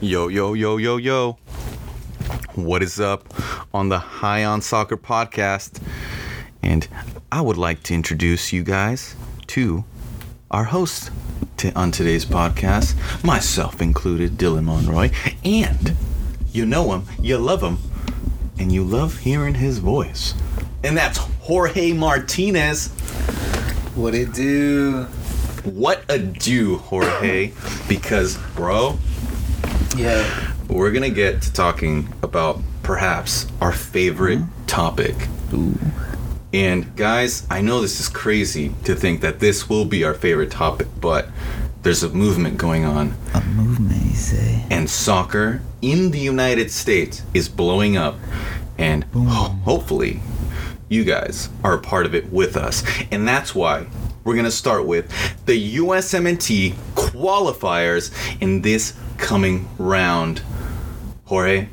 Yo, yo, yo, yo, yo. What is up on the High on Soccer podcast? And I would like to introduce you guys to our host to, on today's podcast, myself included, Dylan Monroy. And you know him, you love him, and you love hearing his voice. And that's Jorge Martinez. What it do? What a do, Jorge. because, bro, Yeah. we're gonna get to talking about perhaps our favorite mm-hmm. topic. Ooh. And guys, I know this is crazy to think that this will be our favorite topic, but there's a movement going on, A movement, you say? and soccer in the United States is blowing up, and ho- hopefully, you guys are a part of it with us, and that's why we're gonna start with the USMNT qualifiers in this coming round. Jorge,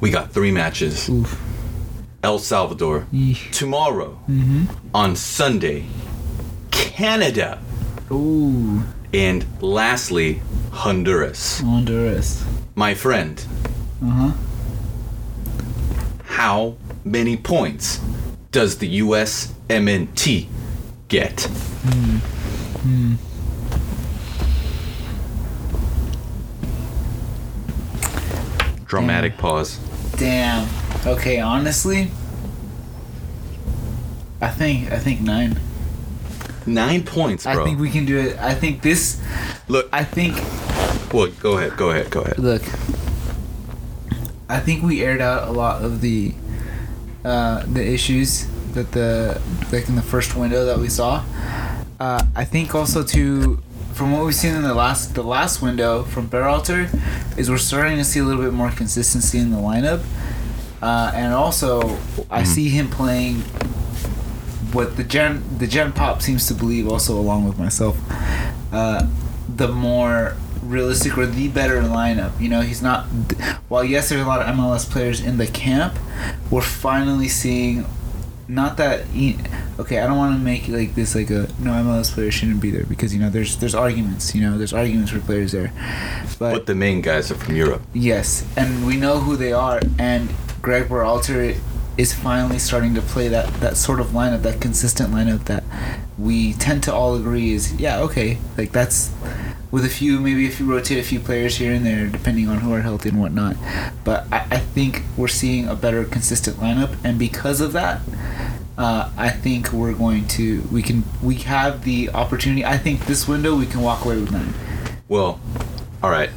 we got three matches. Oof. El Salvador Yeesh. tomorrow Mm-hmm. on Sunday, Canada, Ooh. and lastly, Honduras. Honduras. My friend, Uh huh. how many points does the USMNT get? Dramatic pause. Damn. Okay, honestly, I think I think nine. Nine points, bro. I think we can do it. I think this. Look, I think well, go ahead, go ahead, go ahead. look. I think we aired out a lot of the uh, the issues that the like in the first window that we saw. Uh, I think also to from what we've seen in the last the last window from Berhalter is we're starting to see a little bit more consistency in the lineup, uh, and also I see him playing what the gen the gen pop seems to believe also along with myself uh, the more realistic or the better lineup. You know he's not while yes there's a lot of MLS players in the camp we're finally seeing not that okay I don't want to make like this like a no MLS player shouldn't be there because you know there's there's arguments you know there's arguments for players there but But the main guys are from Europe. Yes, and we know who they are, and Greg Berhalter is finally starting to play that, that sort of lineup, that consistent lineup that we tend to all agree is yeah okay, like that's with a few maybe if you rotate a few players here and there depending on who are healthy and whatnot, but I, I think we're seeing a better consistent lineup, and because of that. Uh, I think we're going to we can we have the opportunity. I think this window we can walk away with nine. Well, all right.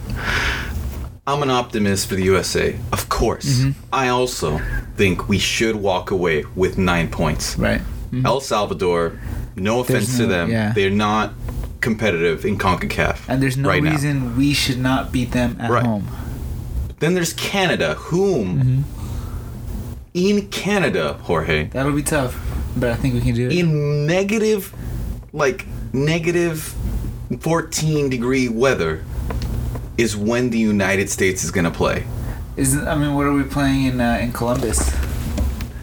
I'm an optimist for the USA, of course. Mm-hmm. I also think we should walk away with nine points. Right. El Salvador, no offense to them, yeah. they're not competitive in CONCACAF. And there's no right now. reason we should not beat them at Right. home. Then there's Canada, whom Mm-hmm. In Canada, Jorge, That'll be tough, but I think we can do it. in negative, like negative 14 degree weather, is when the United States is gonna play. Isn't I mean, what are we playing in uh, in Columbus?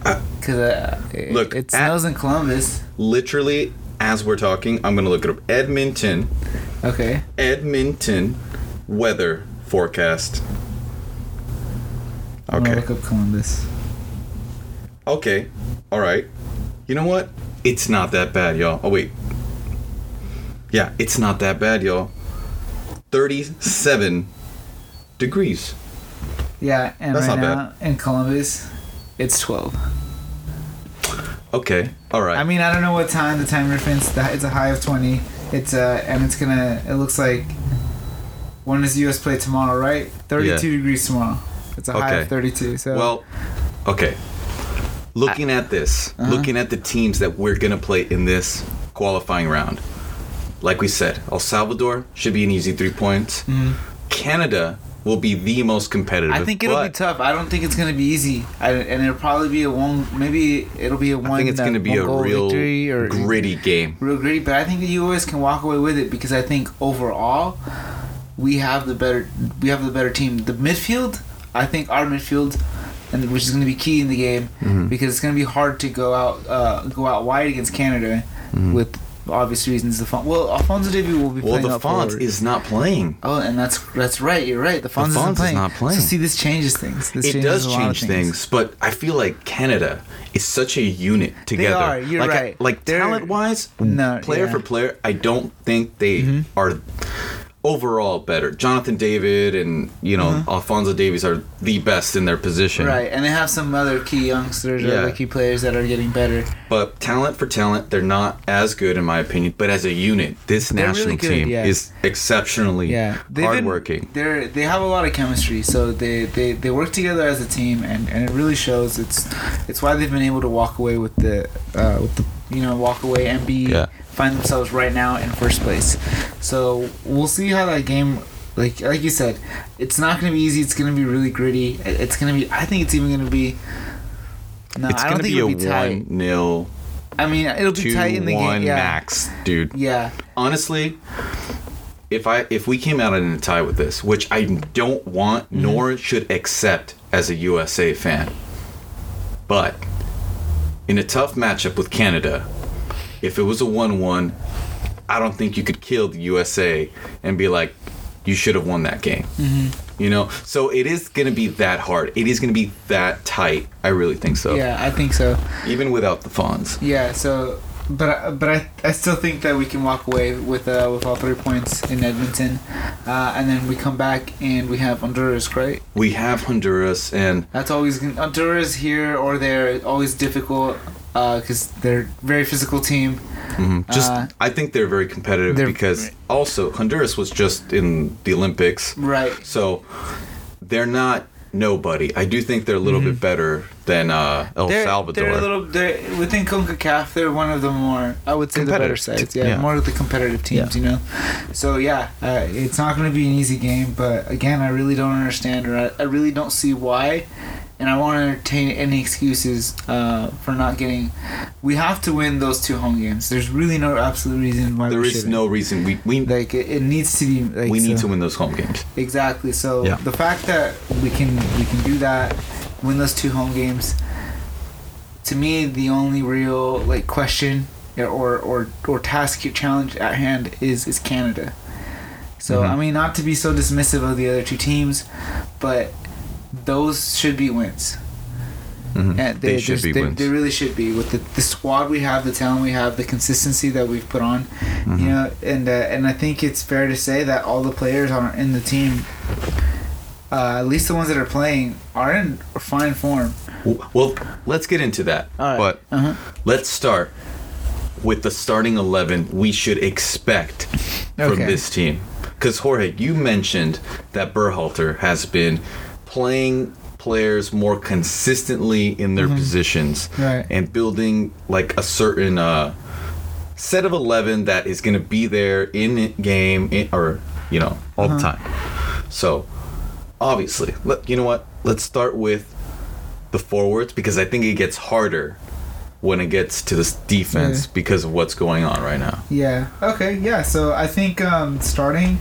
Uh, Because uh, it- look, it at- snows in Columbus. Literally, as we're talking, I'm gonna look it up. Edmonton, Okay. Edmonton weather forecast. Okay. I'm look up Columbus. Okay. All right. You know what? It's not that bad, y'all. Oh wait. Yeah, it's not that bad, y'all. 37 degrees. Yeah, and That's right now in Columbus, it's 12. Okay. All right. I mean, I don't know what time the time reference. It's a high of 20. It's uh, and it's gonna. It looks like. When does U.S. play tomorrow? Right, 32 degrees tomorrow. It's a high of 32. So well, okay. Looking at this, Uh-huh. looking at the teams that we're going to play in this qualifying round. Like we said, El Salvador should be an easy 3 points. Mhm. Canada will be the most competitive. I think it'll be tough. I don't think it's gonna be easy, I, and it'll probably be a one. Maybe it'll be a one. I think it's uh, going to be a real or gritty game. real gritty. But I think the U.S. can walk away with it because I think overall we have the better we have the better team. The midfield, I think our midfield, and which is going to be key in the game Mm-hmm. because it's going to be hard to go out uh, go out wide against Canada Mm-hmm. with obvious reasons. The Fon- well, Alfonso Davies will be Well, playing the up Fonz forward. is not playing. Oh, and that's that's right. You're right. The Fonz isn't playing. not playing. So see, this changes things. This it changes does a lot of change things. but I feel like Canada is such a unit together. They are, you're like, right. like They're- talent wise, No, player yeah. Mm-hmm. for player, I don't think they are overall better. Jonathan David and you know Alfonso Davies are the best in their position. Mm-hmm. Right, and they have some other key youngsters or Yeah. other key players that are getting better. But talent for talent, they're not as good in my opinion. But as a unit, this They're national really good, team yeah. is exceptionally Yeah, they've been- hardworking. They're they have a lot of chemistry, so they, they, they work together as a team, and, and it really shows. It's it's why they've been able to walk away with the uh, with the you know walk away and be Yeah. find themselves right now in first place. So we'll see how that game. Like like you said, it's not gonna be easy. It's gonna be really gritty. It's gonna be. I think it's even gonna be. No, it's I don't think be it'll be tight. one nil, I mean, it'll be two tight in the game. Yeah. max, dude. Yeah. honestly, if I if we came out in a tie with this, which I don't want Mm-hmm. nor should accept as a USA fan, but in a tough matchup with Canada, if it was a one-one, I don't think you could kill the USA and be like, you should have won that game. Mm-hmm. You know, so it is gonna be that hard. It is gonna be that tight. I really think so. Yeah, I think so. Even without the Fonz. Yeah, so but I- but I, I still think that we can walk away with uh, with all three points in Edmonton, uh, and then we come back and we have Honduras, right? We have Honduras and That's always Honduras here or there, always difficult because they're very physical team. Mhm. Just, Uh, I think they're very competitive they're- because also Honduras was just in the Olympics, Right. so they're not nobody. I do think they're a little bit better than uh, El Mm-hmm. They're, Salvador. They're a little. They're within Concacaf. They're one of the more. I would say the better sides. Yeah, Yeah. more of the competitive teams. You know. So yeah, uh, it's not going to be an easy game. But again, I really don't understand, or I, I really don't see why. And I won't entertain any excuses uh, for not getting. We have to win those two home games. There's really no absolute reason why there is no reason we we, Like it, it needs to be. Like, we need so- to win those home games. Exactly. So Yeah. the fact that we can we can do that, win those two home games. To me, the only real like question or or or task challenge at hand is is Canada. So Mhm. I mean, not to be so dismissive of the other two teams, but those should be wins. Mhm. And they, should be they, wins. They really should be with the, the squad we have, the talent we have, the consistency that we've put on. Mhm. You know, and uh, and I think it's fair to say that all the players on in the team, uh, at least the ones that are playing, are in fine form. well, let's get into that. All right. But Uh-huh. let's start with the starting eleven we should expect from this team. Because Jorge, you mentioned that Berhalter has been playing players more consistently in their positions Mm-hmm. Right. and building like a certain uh, set of 11 that is going to be there in game in, or you know all Uh-huh. the time so obviously let, you know what let's start with the forwards because i think it gets harder when it gets to this defense Yeah. because of what's going on right now Yeah. Okay. Yeah. So I think um, starting,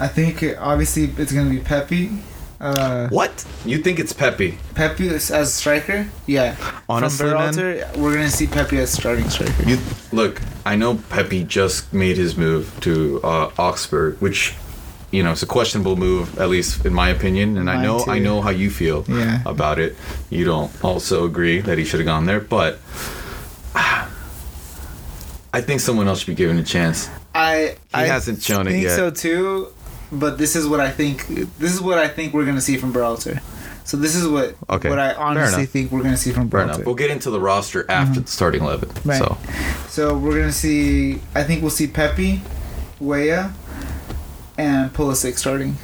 I think obviously it's gonna be Pepi. Uh, what you think it's Pepi Pepi as as striker. Yeah. Honestly, From man- Berhalter, we're gonna see Pepi as starting striker. You look. I know Pepi just made his move to uh, Augsburg, which you know it's a questionable move, at least in my opinion. And I Mine know I know how you feel Yeah. about it. You don't also agree that he should have gone there, but I think someone else should be given a chance. I He I hasn't shown it think yet. so too, but this is what I think. This is what I think we're gonna see from Berhalter. So this is what Okay, what I honestly think we're gonna see from Fair enough. Berhalter. We'll get into the roster after the starting eleven. Mm-hmm. Right. So So we're gonna see. I think we'll see Pepi, Weah, and Pulisic starting.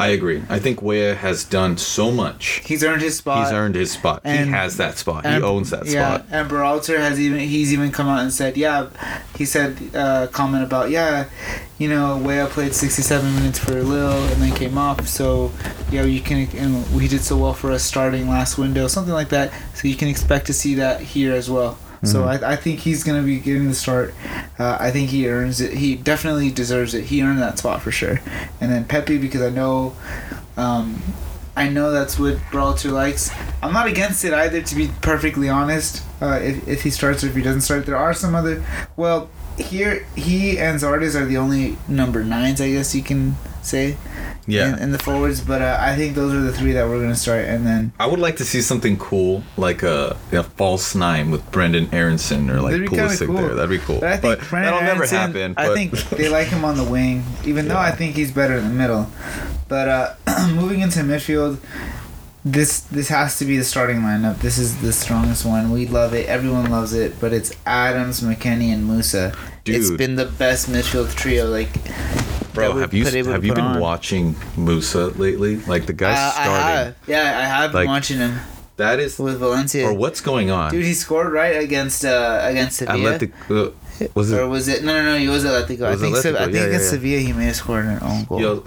I agree. I think Weah has done so much. He's earned his spot. He's earned his spot. he has that spot. He owns that yeah, spot. and Berhalter has even he's even come out and said, yeah, he said uh, comment about yeah, you know, Weah played 67 minutes for Lille and then came off, so yeah, you can and he did so well for us starting last window, something like that. So you can expect to see that here as well. So Mm-hmm. I, I think he's gonna be getting the start. Uh, I think he earns it. He definitely deserves it. He earned that spot for sure. And then Pepi because I know um, I know that's what Berhalter likes. I'm not against it either, to be perfectly honest. Uh, if, if he starts or if he doesn't start, there are some other. Well, here he and Zardes are the only number nines, I guess you can say. Yeah. In, in the forwards, but uh, I think those are the three that we're gonna start, and then I would like to see something cool, like a, a false nine with Brenden Aaronson or like That'd Pulisic cool. there. That'd be cool. But I think Brenden that'll never Aaronson, happen. I think they like him on the wing, even though I think he's better in the middle. But uh, moving into midfield, this this has to be the starting lineup. This is the strongest one. We love it. Everyone loves it. But it's Adams, McKennie, and Musah. It's been the best midfield trio. Like, Bro, that have you able have you been on. watching Musah lately? Like the guy's Uh, I starting. have. Yeah, I have been watching him That is with Valencia. or what's going on? Dude, he scored right against uh, against Sevilla. Atletico uh, was or was it? No, no, no. He was Atletico. I think. Sev- Atletico, I think yeah, against yeah, yeah. Sevilla, he may have scored an own goal. Yo,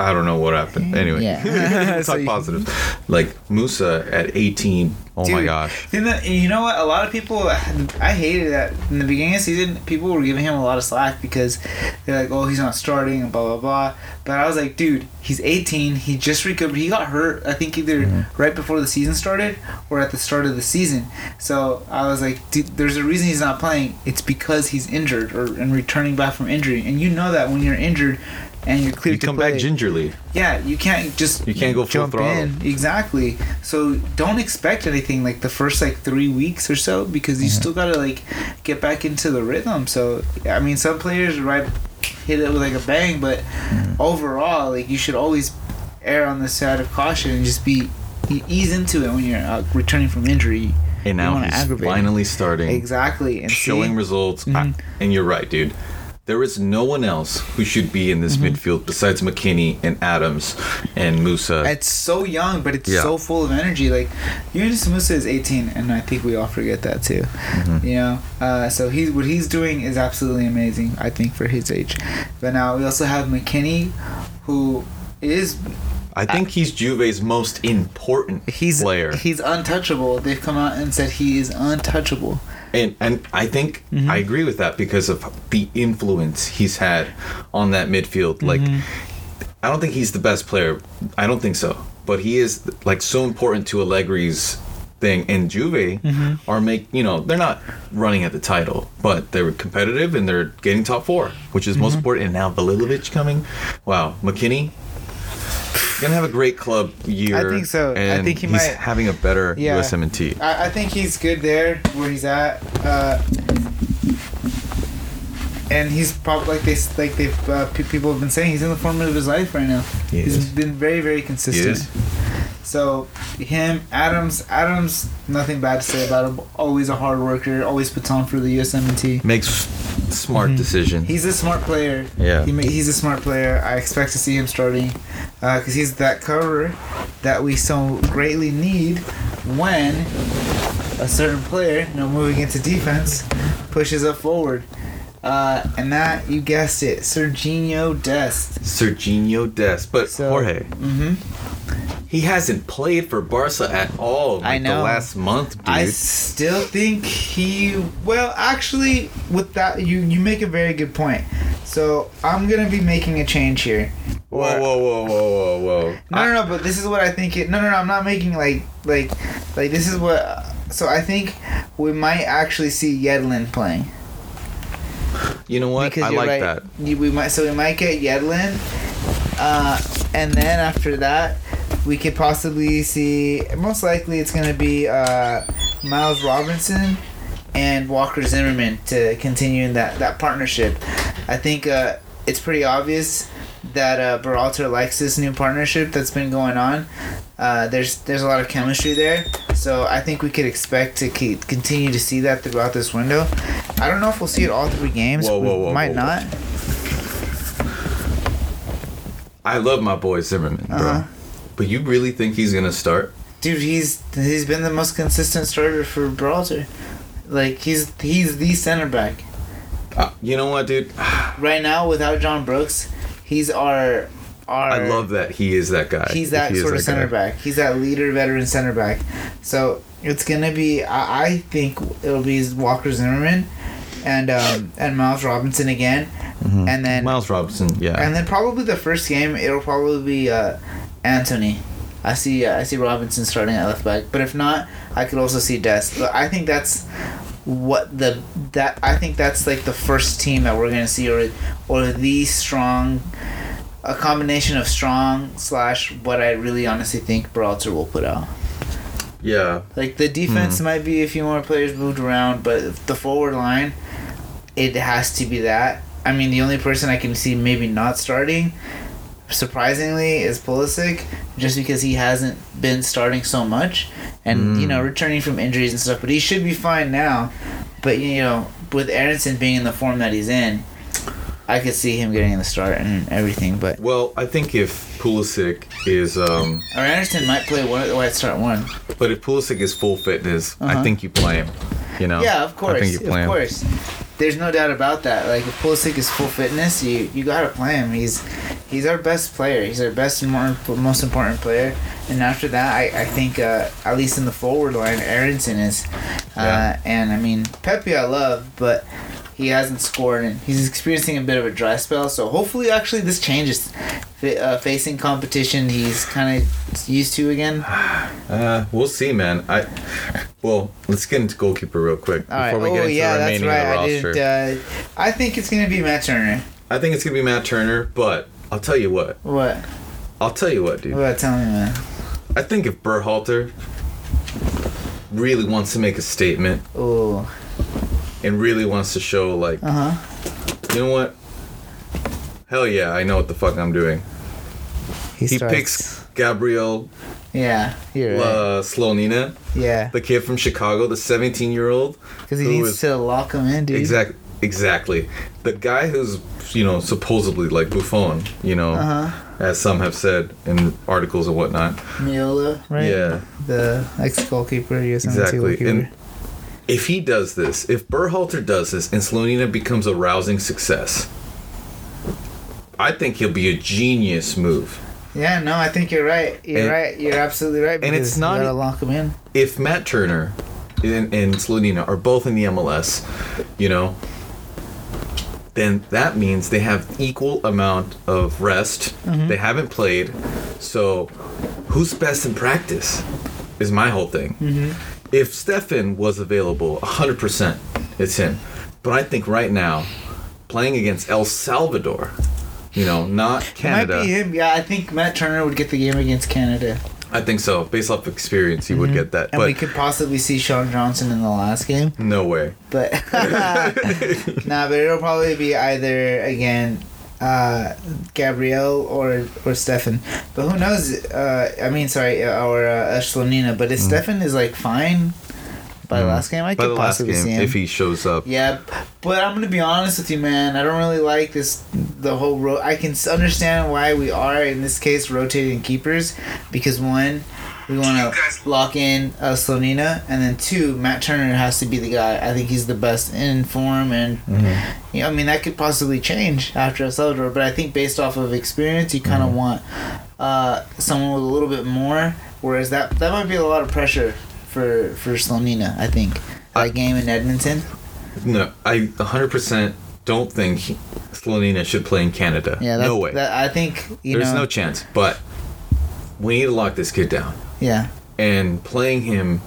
I don't know what happened. Anyway, Yeah. we'll So talk positive. Like Musah at 18. Oh my gosh. You know, you know what? A lot of people, I hated that in the beginning of the season. People were giving him a lot of slack because they're like, "Oh, he's not starting," and blah blah blah. But I was like, "Dude, he's 18. He just recovered. He got hurt. I think either Mm-hmm. right before the season started or at the start of the season." So I was like, "Dude, there's a reason he's not playing. It's because he's injured or and returning back from injury. And you know that when you're injured." And you're cleared You to come play. back gingerly. Yeah, you can't just You can't go full jump throttle. in. Exactly. So don't expect anything like the first like three weeks or so because you Mm-hmm. still gotta like get back into the rhythm. So I mean, some players right hit it with like a bang, but Mm-hmm. overall, like you should always err on the side of caution and just be ease into it when you're uh, returning from injury. And now he's finally starting. Exactly. And showing see, results. I- Mhm. and you're right, dude. There is no one else who should be in this Mm-hmm. midfield besides McKennie and Adams and Musah. it's so young, but it's Yeah. so full of energy. Like Yunus Musah is 18, and I think we all forget that too. Mm-hmm. You know, uh, so he's what he's doing is absolutely amazing. I think for his age. But now we also have McKennie, who is I think he's Juve's most important he's player. he's untouchable. They've come out and said he is untouchable. And and I think Mm-hmm. I agree with that because of the influence he's had on that midfield. Like Mm-hmm. I don't think he's the best player. I don't think so. But he is like so important to Allegri's thing and Juve Mm-hmm. are make you know, they're not running at the title, but they're competitive and they're getting top 4, which is Mm-hmm. most important and now Vlahovic coming. Wow, McKennie gonna have a great club year. I think so. I think he he's might- having a better Yeah. USMNT. I, I think he's good there where he's at. Uh, and he's probably like they like they've uh, pe- people have been saying he's in the form of his life right now. He He's is. been very very consistent. is. So him, Adams, Adams, nothing bad to say about him. Always a hard worker. Always puts on for the USMNT. Makes smart decisions. Mm-hmm. He's a smart player. Yeah. He ma- he's a smart player. I expect to see him starting because he's that cover that we so greatly need when a certain player, you know, moving into defense, pushes up forward. Uh, and that, you guessed it, Serginho Dest. Serginho Dest. But So- Jorge, Mm-hmm. He hasn't played for Barca at all like I know. the last month, dude. I still think he. Well, actually, with that, you you make a very good point. So I'm gonna be making a change here. whoa, whoa, whoa, whoa, whoa, whoa. No, no, no. But this is what I think. It. No, no, no. I'm not making like like like this is what. So I think we might actually see Yedlin playing. You know what? I like right. that. You- We might. So we might get Yedlin, uh, and then after that, we could possibly see. Most likely, it's gonna be uh, Miles Robinson and Walker Zimmerman to continue in that that partnership. I think uh, it's pretty obvious that uh, Berhalter likes this new partnership that's been going on. Uh, there's there's a lot of chemistry there, so I think we could expect to keep, continue to see that throughout this window. I don't know if we'll see it all three games. Whoa, whoa, we whoa, might not. I love my boy Zimmerman, bro. But you really think he's gonna start? Dude, he's he's been the most consistent starter for Berhalter. Like he's he's the center back Uh, you know what, dude? right now. Without John Brooks, he's our our. I love that he is that guy. He's that He sort of that center guy. back. He's that leader, veteran center back. So it's gonna be. I, I think it'll be Walker Zimmerman, and um and Miles Robinson again, Mhm. and then Miles Robinson, yeah. and then probably the first game it'll probably be uh Antonee. I see uh, I see Robinson starting at left back, but if not, I could also see Dest. But I think that's what the that I think that's like the first team that we're gonna see, or or the strong, a combination of strong slash what I really honestly think Berhalter will put out. Yeah. Like the defense might be a few more players moved around, but the forward line, it has to be that. I mean, the only person I can see maybe not starting, surprisingly, is Pulisic, just because he hasn't been starting so much, and you know returning from injuries and stuff. But he should be fine now. But you know, with Aaronson being in the form that he's in, I could see him getting in the start and everything. But Well, I think if Pulisic is, um, or Anderson might play one. Might start one. but if Pulisic is full fitness, I Uh-huh. think you play him. You know. Yeah, of course, I think you play of him. course. There's no doubt about that. Like if Pulisic is full fitness, you you gotta play him. He's he's our best player. He's our best and more, most important player. And after that, I, I think uh, at least in the forward line, Aaronson is. Uh, Yeah. And I mean Pepi, I love, but he hasn't scored and he's experiencing a bit of a dry spell. So hopefully, actually, this changes. Fa- Uh, facing competition, he's kind of used to again. Uh, we'll see, man. I well, let's get into goalkeeper real quick All right. before we get Oh into yeah, the that's remaining right. of I the roster. didn't. Uh, I think it's gonna be Matt Turner. I think it's gonna be Matt Turner, but I'll tell you what. What? I'll tell you what, dude. What? Tell me, man. I think if Berhalter really wants to make a statement Oh. and really wants to show, like, Uh huh. you know what? Hell yeah, I know what the fuck I'm doing. He starts- picks Gabriel Yeah, you're right. uh, Slonina, Yeah, the kid from Chicago, the 17 year old. because he needs is- to lock him in, dude. Exact, exactly. The guy who's you know supposedly like Buffon, you know, Uh huh. as some have said in articles and whatnot. Miola, right? Yeah. The ex goalkeeper, Exactly. And if he does this, if Berhalter does this, and Slonina becomes a rousing success, I think he'll be a genius move. Yeah, no, I think you're right. You're And- right. You're absolutely right. and it's not- gotta lock him in. If Matt Turner and, and are both in the MLS, you know, then that means they have equal amount of rest. Mm-hmm. They haven't played, so who's best in practice? Is my whole thing. Mm-hmm. If Steffen was available, hundred percent, it's him. But I think right now, playing against El Salvador, you know, not Canada. Might be him. Yeah, I think Matt Turner would get the game against Canada, I think so. Based off experience, he would get that. Mm-hmm. and but we could possibly see Sean Johnson in the last game. no way. But nah, but it'll probably be either again uh, Gabrielle or or Steffen. But who knows? Uh, I mean, sorry, or uh, Slonina. But if Steffen is like fine by the last game, I Mm. By could the last possibly game, see him. if he shows up. yeah, but I'm gonna be honest with you, man. I don't really like this. The whole ro- I can understand why we are in this case rotating keepers because one, we want to lock in uh, Slonina, and then two, Matt Turner has to be the guy. I think he's the best in form, and Mm-hmm. you know, I mean that could possibly change after El Salvador. But I think based off of experience, you kind of Mm-hmm. want uh, someone with a little bit more. Whereas that that might be a lot of pressure for for Slonina. I think that I- game in Edmonton. No, I 100% don't think Slonina should play in Canada. Yeah, no way. That, I think you There's know. no chance. But we need to lock this kid down. yeah, And playing him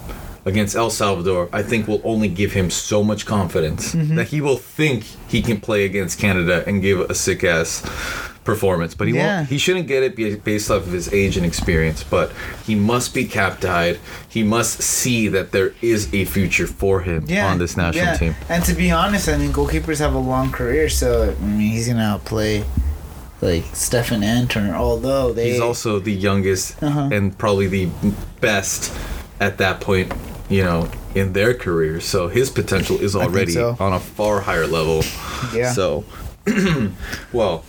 against El Salvador, I think will only give him so much confidence Mm-hmm. that he will think he can play against Canada and give a sick ass performance. But he Yeah. won't. He shouldn't get it based off of his age and experience. But he must be cap-tied. He must see that there is a future for him yeah, on this national yeah. team. And to be honest, I mean goalkeepers have a long career, so I mean he's gonna outplay like Steffen Turner. Although they, He's also the youngest Uh-huh. and probably the best at that point, you know, in their career. So his potential is already so. on a far higher level. Yeah. So, well,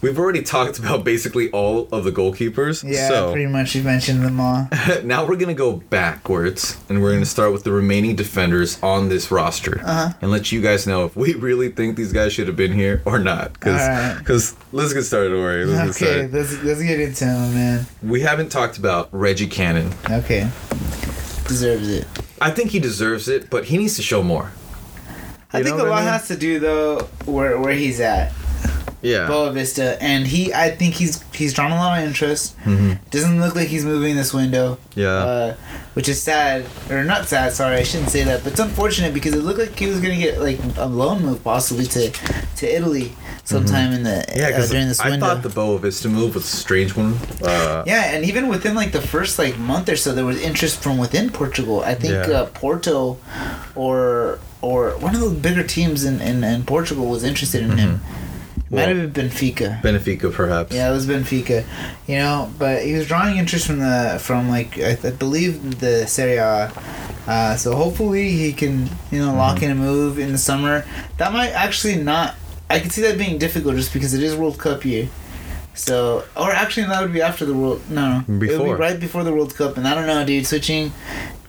we've already talked about basically all of the goalkeepers. yeah, so pretty much you mentioned them all. now we're gonna go backwards and we're gonna start with the remaining defenders on this roster Uh-huh. and let you guys know if we really think these guys should have been here or not. Because Alright. let's get started, Ori. Let's get Okay, started. let's let's get into him, man. We haven't talked about Reggie Cannon. Okay, deserves it. I think he deserves it, but he needs to show more. I think a what I lot mean? has to do though where where he's at. Yeah. Boavista, and he I think he's he's drawn a lot of interest. hmm Doesn't look like he's moving this window. Yeah. Uh, which is sad, or not sad. Sorry, I shouldn't say that, but it's unfortunate because it looked like he was gonna get like a loan move possibly to to Italy sometime in the Mm-hmm. yeah, uh, because during this I window. thought the Boavista move was a strange one. Uh, yeah, and even within like the first like month or so, there was interest from within Portugal. I think Yeah. uh, Porto, or or one of the bigger teams in, in, in Portugal was interested in him. It Might. Have been Benfica. Benfica, perhaps. Yeah, it was Benfica. You know, but he was drawing interest from the from like I, I believe the Serie A. Uh, so hopefully he can you know lock Mm-hmm. in a move in the summer. That might actually not. I could see that being difficult just because it is World Cup year. So, or actually, that would be after the World. No, no, it would be right before the World Cup, and I don't know, dude. Switching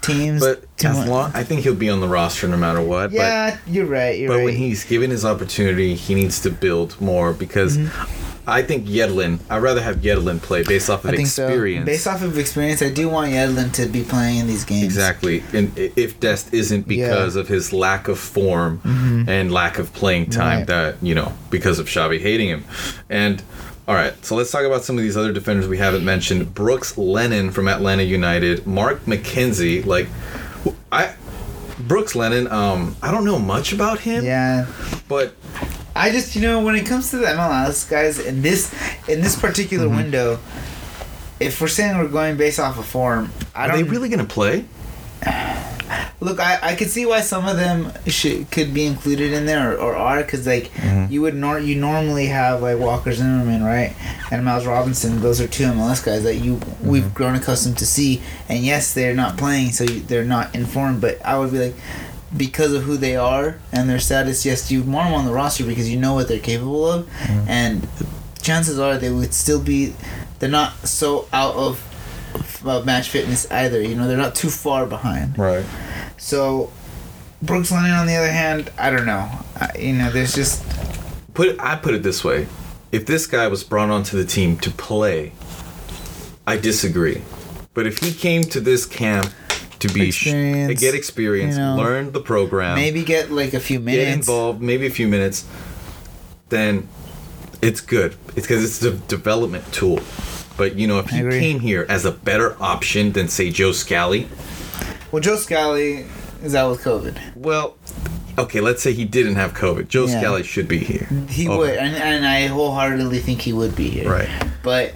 teams. But as long, I think he'll be on the roster no matter what. Yeah, you're right. But, You're but right. when he's given his opportunity, he needs to build more because Mm-hmm. I think Yedlin. I'd rather have Yedlin play based off of I think experience. so. Based off of experience, I do want Yedlin to be playing in these games. Exactly, and if Dest isn't because of his lack of form and lack of playing time, Mm-hmm. Right. that you know, because of Xavi hating him, and all right, so let's talk about some of these other defenders we haven't mentioned. Brooks Lennon from Atlanta United, Mark McKenzie, like I. Brooks Lennon, um, I don't know much about him, Yeah. but I just you know when it comes to the MLS guys in this in this particular Mm-hmm. window, if we're saying we're going based off of form, I are don't they really gonna play? Look. I, I could see why some of them should could be included in there or, or are because like Mm-hmm. you would nor you normally have like Walker Zimmerman right and Miles Robinson. Those are two MLS guys that you Mm-hmm. we've grown accustomed to see. And yes, they're not playing, so you, they're not informed. But I would be like. Because of who they are and their status, yes, you want them on the roster because you know what they're capable of, Mm-hmm. and chances are they would still be. They're not so out of uh, match fitness either. You know, they're not too far behind. Right. So, Brooks Lennon, on the other hand, I don't know. I, you know, there's just Put it, I put it this way: if this guy was brought onto the team to play, I disagree. But if he came to this camp to be sh- Experience, get experience, you know, learn the program, maybe get like a few minutes, get minutes. involved, maybe a few minutes, then it's good. It's because it's a development tool. But you know, if he came here as a better option than say Joe Scally, Well, Joe Scally is out with COVID. well, okay, let's say he didn't have COVID. Joe Yeah. Scally should be here. He Okay. would, and, and I wholeheartedly think he would be here. Right. But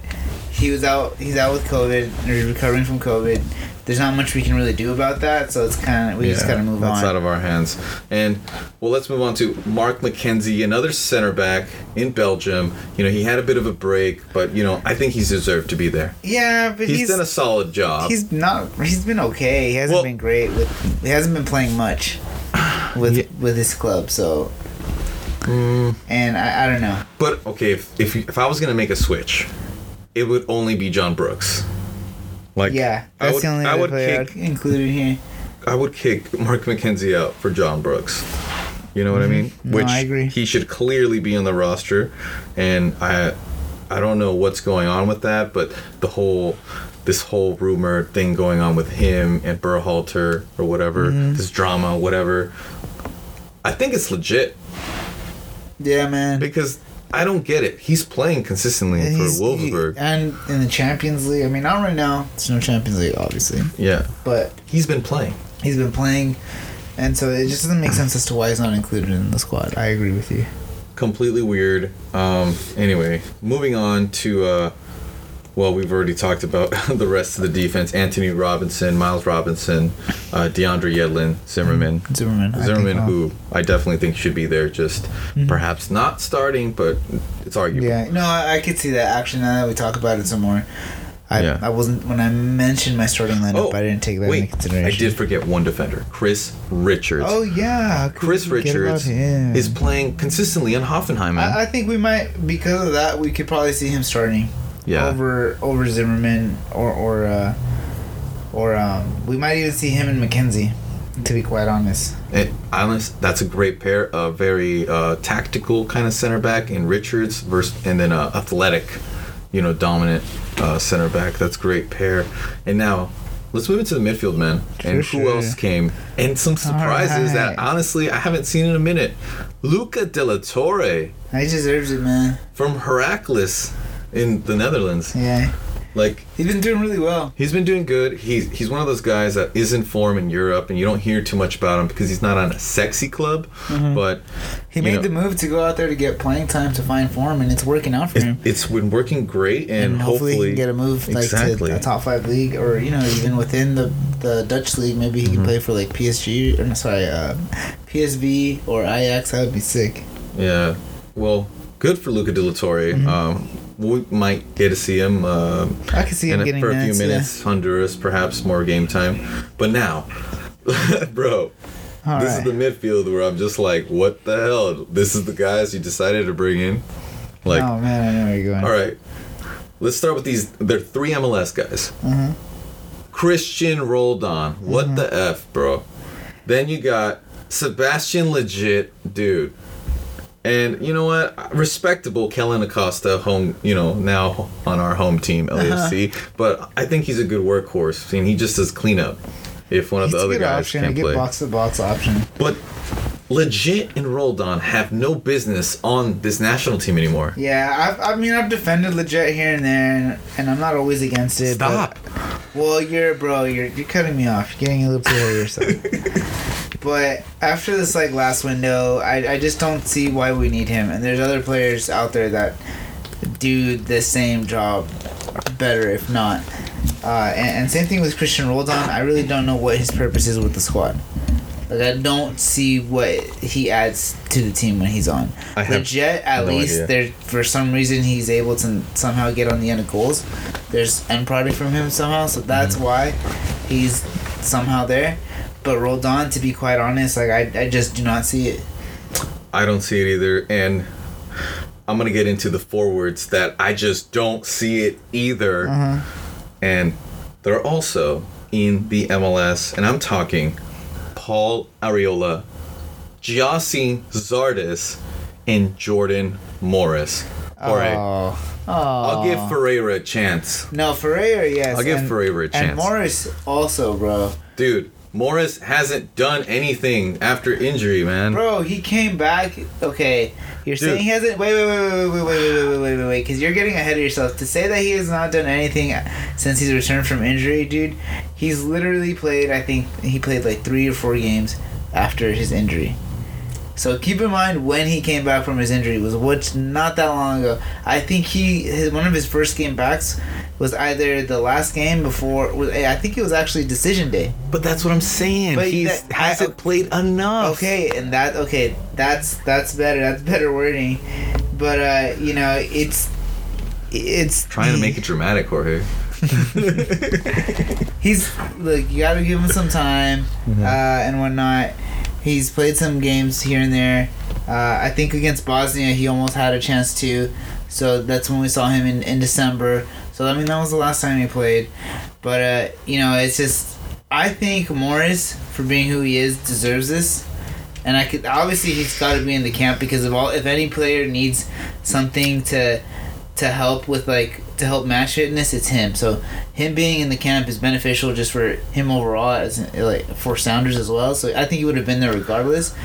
he was out. He's out with COVID. He's recovering from COVID. There's not much we can really do about that. So it's kind of we just Yeah, gotta move that's on. out of our hands. And well, let's move on to Mark McKenzie, another center back in Belgium. You know, he had a bit of a break, but you know, I think he's deserved to be there. yeah, but He's, he's done a solid job. He's not. He's been okay. He hasn't Well- been great with. He hasn't been playing much with Yeah. with his club. So, Mm. and I, I don't know. but okay, if if, if I was gonna make a switch, it would only be John Brooks. Like Yeah, I that's would, the only I would player kick I'd include here. I would kick Mark McKenzie out for John Brooks. You know what I mean? Mm-hmm. No, I agree. he should clearly be on the roster, and I, I don't know what's going on with that, but the whole, this whole rumor thing going on with him and Berhalter or whatever, Mm-hmm. this drama, whatever. I think it's legit Yeah, man. because I don't get it. He's playing consistently for He's- he- Wolfsburg. and in the Champions League. I mean, not right now. There's no Champions League, obviously, yeah, but he's been playing. he's been playing, and so it just doesn't make sense as to why he's not included in the squad. I agree with you. completely weird. Um, anyway, moving on to uh, well, we've already talked about the rest of the defense: Antonee Robinson, Miles Robinson, uh, DeAndre Yedlin, Zimmerman. Zimmerman. Zimmerman, uh, who I definitely think should be there, just perhaps not starting, but it's arguable. Yeah, no, I, I could see that. Actually, now that we talk about it some more, I, Yeah. I wasn't when I mentioned my starting lineup. Oh, I didn't take that wait, into consideration. I did forget one defender, Chris Richards. Oh yeah, Chris Richards is playing consistently in Hoffenheim. I, I think we might because of that we could probably see him starting. Yeah. Over over Zimmerman or or uh, or um, we might even see him and McKenzie. To be quite honest. It, honest, that's a great pair. A very uh, tactical kind of center back in Richards versus, and then a athletic, you know, dominant uh, center back. That's a great pair. And now let's move into the midfield, man. And For who else came? And some surprises that honestly I haven't seen in a minute. Luca De La Torre He deserves it, man. from Heracles in the Netherlands. Yeah. Like He's been doing really well. he's been doing good. He's he's one of those guys that is in form in Europe, and you don't hear too much about him because he's not on a sexy club. But He made know, the move to go out there to get playing time to find form, and it's working out for it- him. it's been working great, and, And hopefully, hopefully, he can get a move like Exactly. to a top five league, or you know, even within the the Dutch league, maybe he Mm-hmm. can play for like PSG or no, sorry, uh, PSV or Ajax. That would be sick. Yeah. Well, good for Luca De La Torre. Mm-hmm. Um, we might get to see him uh, I can see him getting for a minutes, few yeah. minutes. Honduras, perhaps more game time. But now, bro, All this right. is the midfield where I'm just like, what the hell? This is the guys you decided to bring in. Like, oh man, I know where you're going. all right, let's start with these. They're three MLS guys. Mhm. Christian Roldan. What Mm-hmm. the f, bro? Then you got Sebastian Lletget, dude. And you know what? Respectable Kellyn Acosta, home, you know, now on our home team, Uh-huh. But I think he's a good workhorse. Mean, he just does cleanup if one of He's the other guys option, can't play. box to box option. But Lletget and Roldan have no business on this national team anymore. Yeah, I've, I mean, I've defended Lletget here and there, and, and I'm not always against it. but- Stop. well, you're bro, you're you're cutting me off. You're getting a little too ahead of yourself. but after this like last window, I I just don't see why we need him. And there's other players out there that do the same job better, if not. Uh, and, and same thing with Christian Roldan. I really don't know what his purpose is with the squad. Like I don't see what he adds to the team when he's on. I Lletget, at no least idea. there for some reason he's able to somehow get on the end of goals. There's end product from him somehow, so that's Mm-hmm. why he's somehow there. But Roldan, to be quite honest, like I, I just do not see it. I don't see it either. And I'm going to get into the forwards that I just don't see it either. And they're also in the MLS. And I'm talking Paul Arriola, Gyasi Zardes, and Jordan Morris. All right. Oh, oh. I'll give Ferreira a chance. no Ferreira. Yes, I'll give and, Ferreira a chance. And. Morris also, bro. Dude, Morris hasn't done anything after injury, man. Bro, he came back. Okay, you're Dude. saying he hasn't. Wait, wait, wait, wait, wait, wait, wait, Because you're getting ahead of yourself. To say that he has not done anything since he's returned from injury, dude. He's literally played. I think he played like three or four games after his injury. So keep in mind when he came back from his injury was what's not that long ago. I think he his one of his first game backs was either the last game before. was- eh, I think it was actually decision day. But that's what I'm saying. But He hasn't played enough. Okay, and that okay, that's that's better. That's better wording. But uh, you know, it's it's Trying to make it dramatic, Jorge. He's look, you got to give him some time Mm-hmm. uh, and whatnot. He's played some games here and there. Uh, I think against Bosnia, he almost had a chance to. So that's when we saw him in, in December. So I mean, that was the last time he played. But uh, you know, it's just I think Morris, for being who he is, deserves this. And I could obviously he's got to be in the camp because of all. If any player needs something to to help with like to help match fitness, it's him. So him being in the camp is beneficial just for him overall as like for Sounders as well. So I think he would have been there regardless.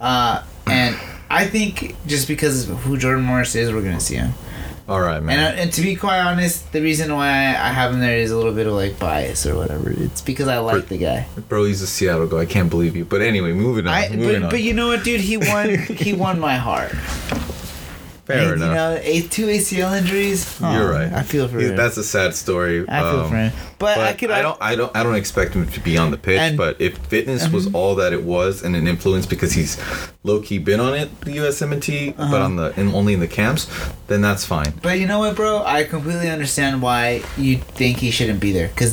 Uh, and I think just because of who Jordan Morris is, we're gonna see him. All right, And, man. uh, and to be quite honest, the reason why I have him there is a little bit of like bias or whatever. It's because I like For- the guy. Bro, he's a Seattle guy. I can't believe you. But anyway, moving on. I moving but, on. but you know what, dude? He won. he won my heart. Fair And, enough. You know, a, two ACL injuries. You're Oh, right. I feel for He- him. That's a sad story. I feel Um, for him. But, But I could. I don't. I don't. I don't expect him to be on the pitch. And- but if fitness was all that it was, and an influence because he's low key been on it, the USMNT, Uh-huh. but on the and only in the camps, then that's fine. But you know what, bro? I completely understand why you think he shouldn't be there. Because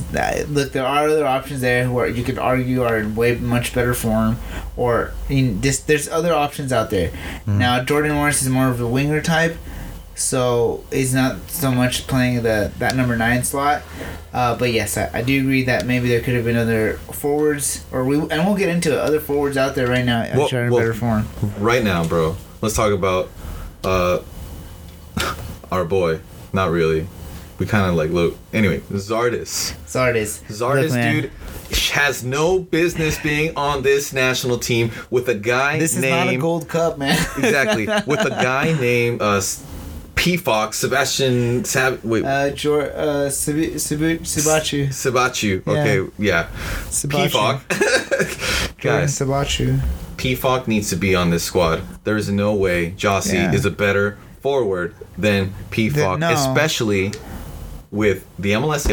look, there are other options there who are you could argue are in way much better form, or I mean, this, there's other options out there. Mm-hmm. Now Jordan Morris is more of a winger type, so he's not so much playing the that number nine slot. Uh, but yes, I, I do agree that maybe there could have been other forwards, or we and we'll get into it. Other forwards out there right now Well- which are in well- better form. Right now, bro. Let's talk about uh, our boy. Not really. We kind of like look. Anyway, Zardes. Zardes. Zardes, Look, dude. has no business being on this national team with a guy This is named not a gold cup, man. exactly with a guy named uh, P Fox Sebastian Sab wait Uh, Jor, uh, Sibu, Sibu, Sibachu. Sabachu. Okay, yeah. P Sibachu. Fox. Guys, Sibachu. P Fox needs to be on this squad. There is no way Gyasi Yeah. is a better forward than P Fox, no. especially with the MLS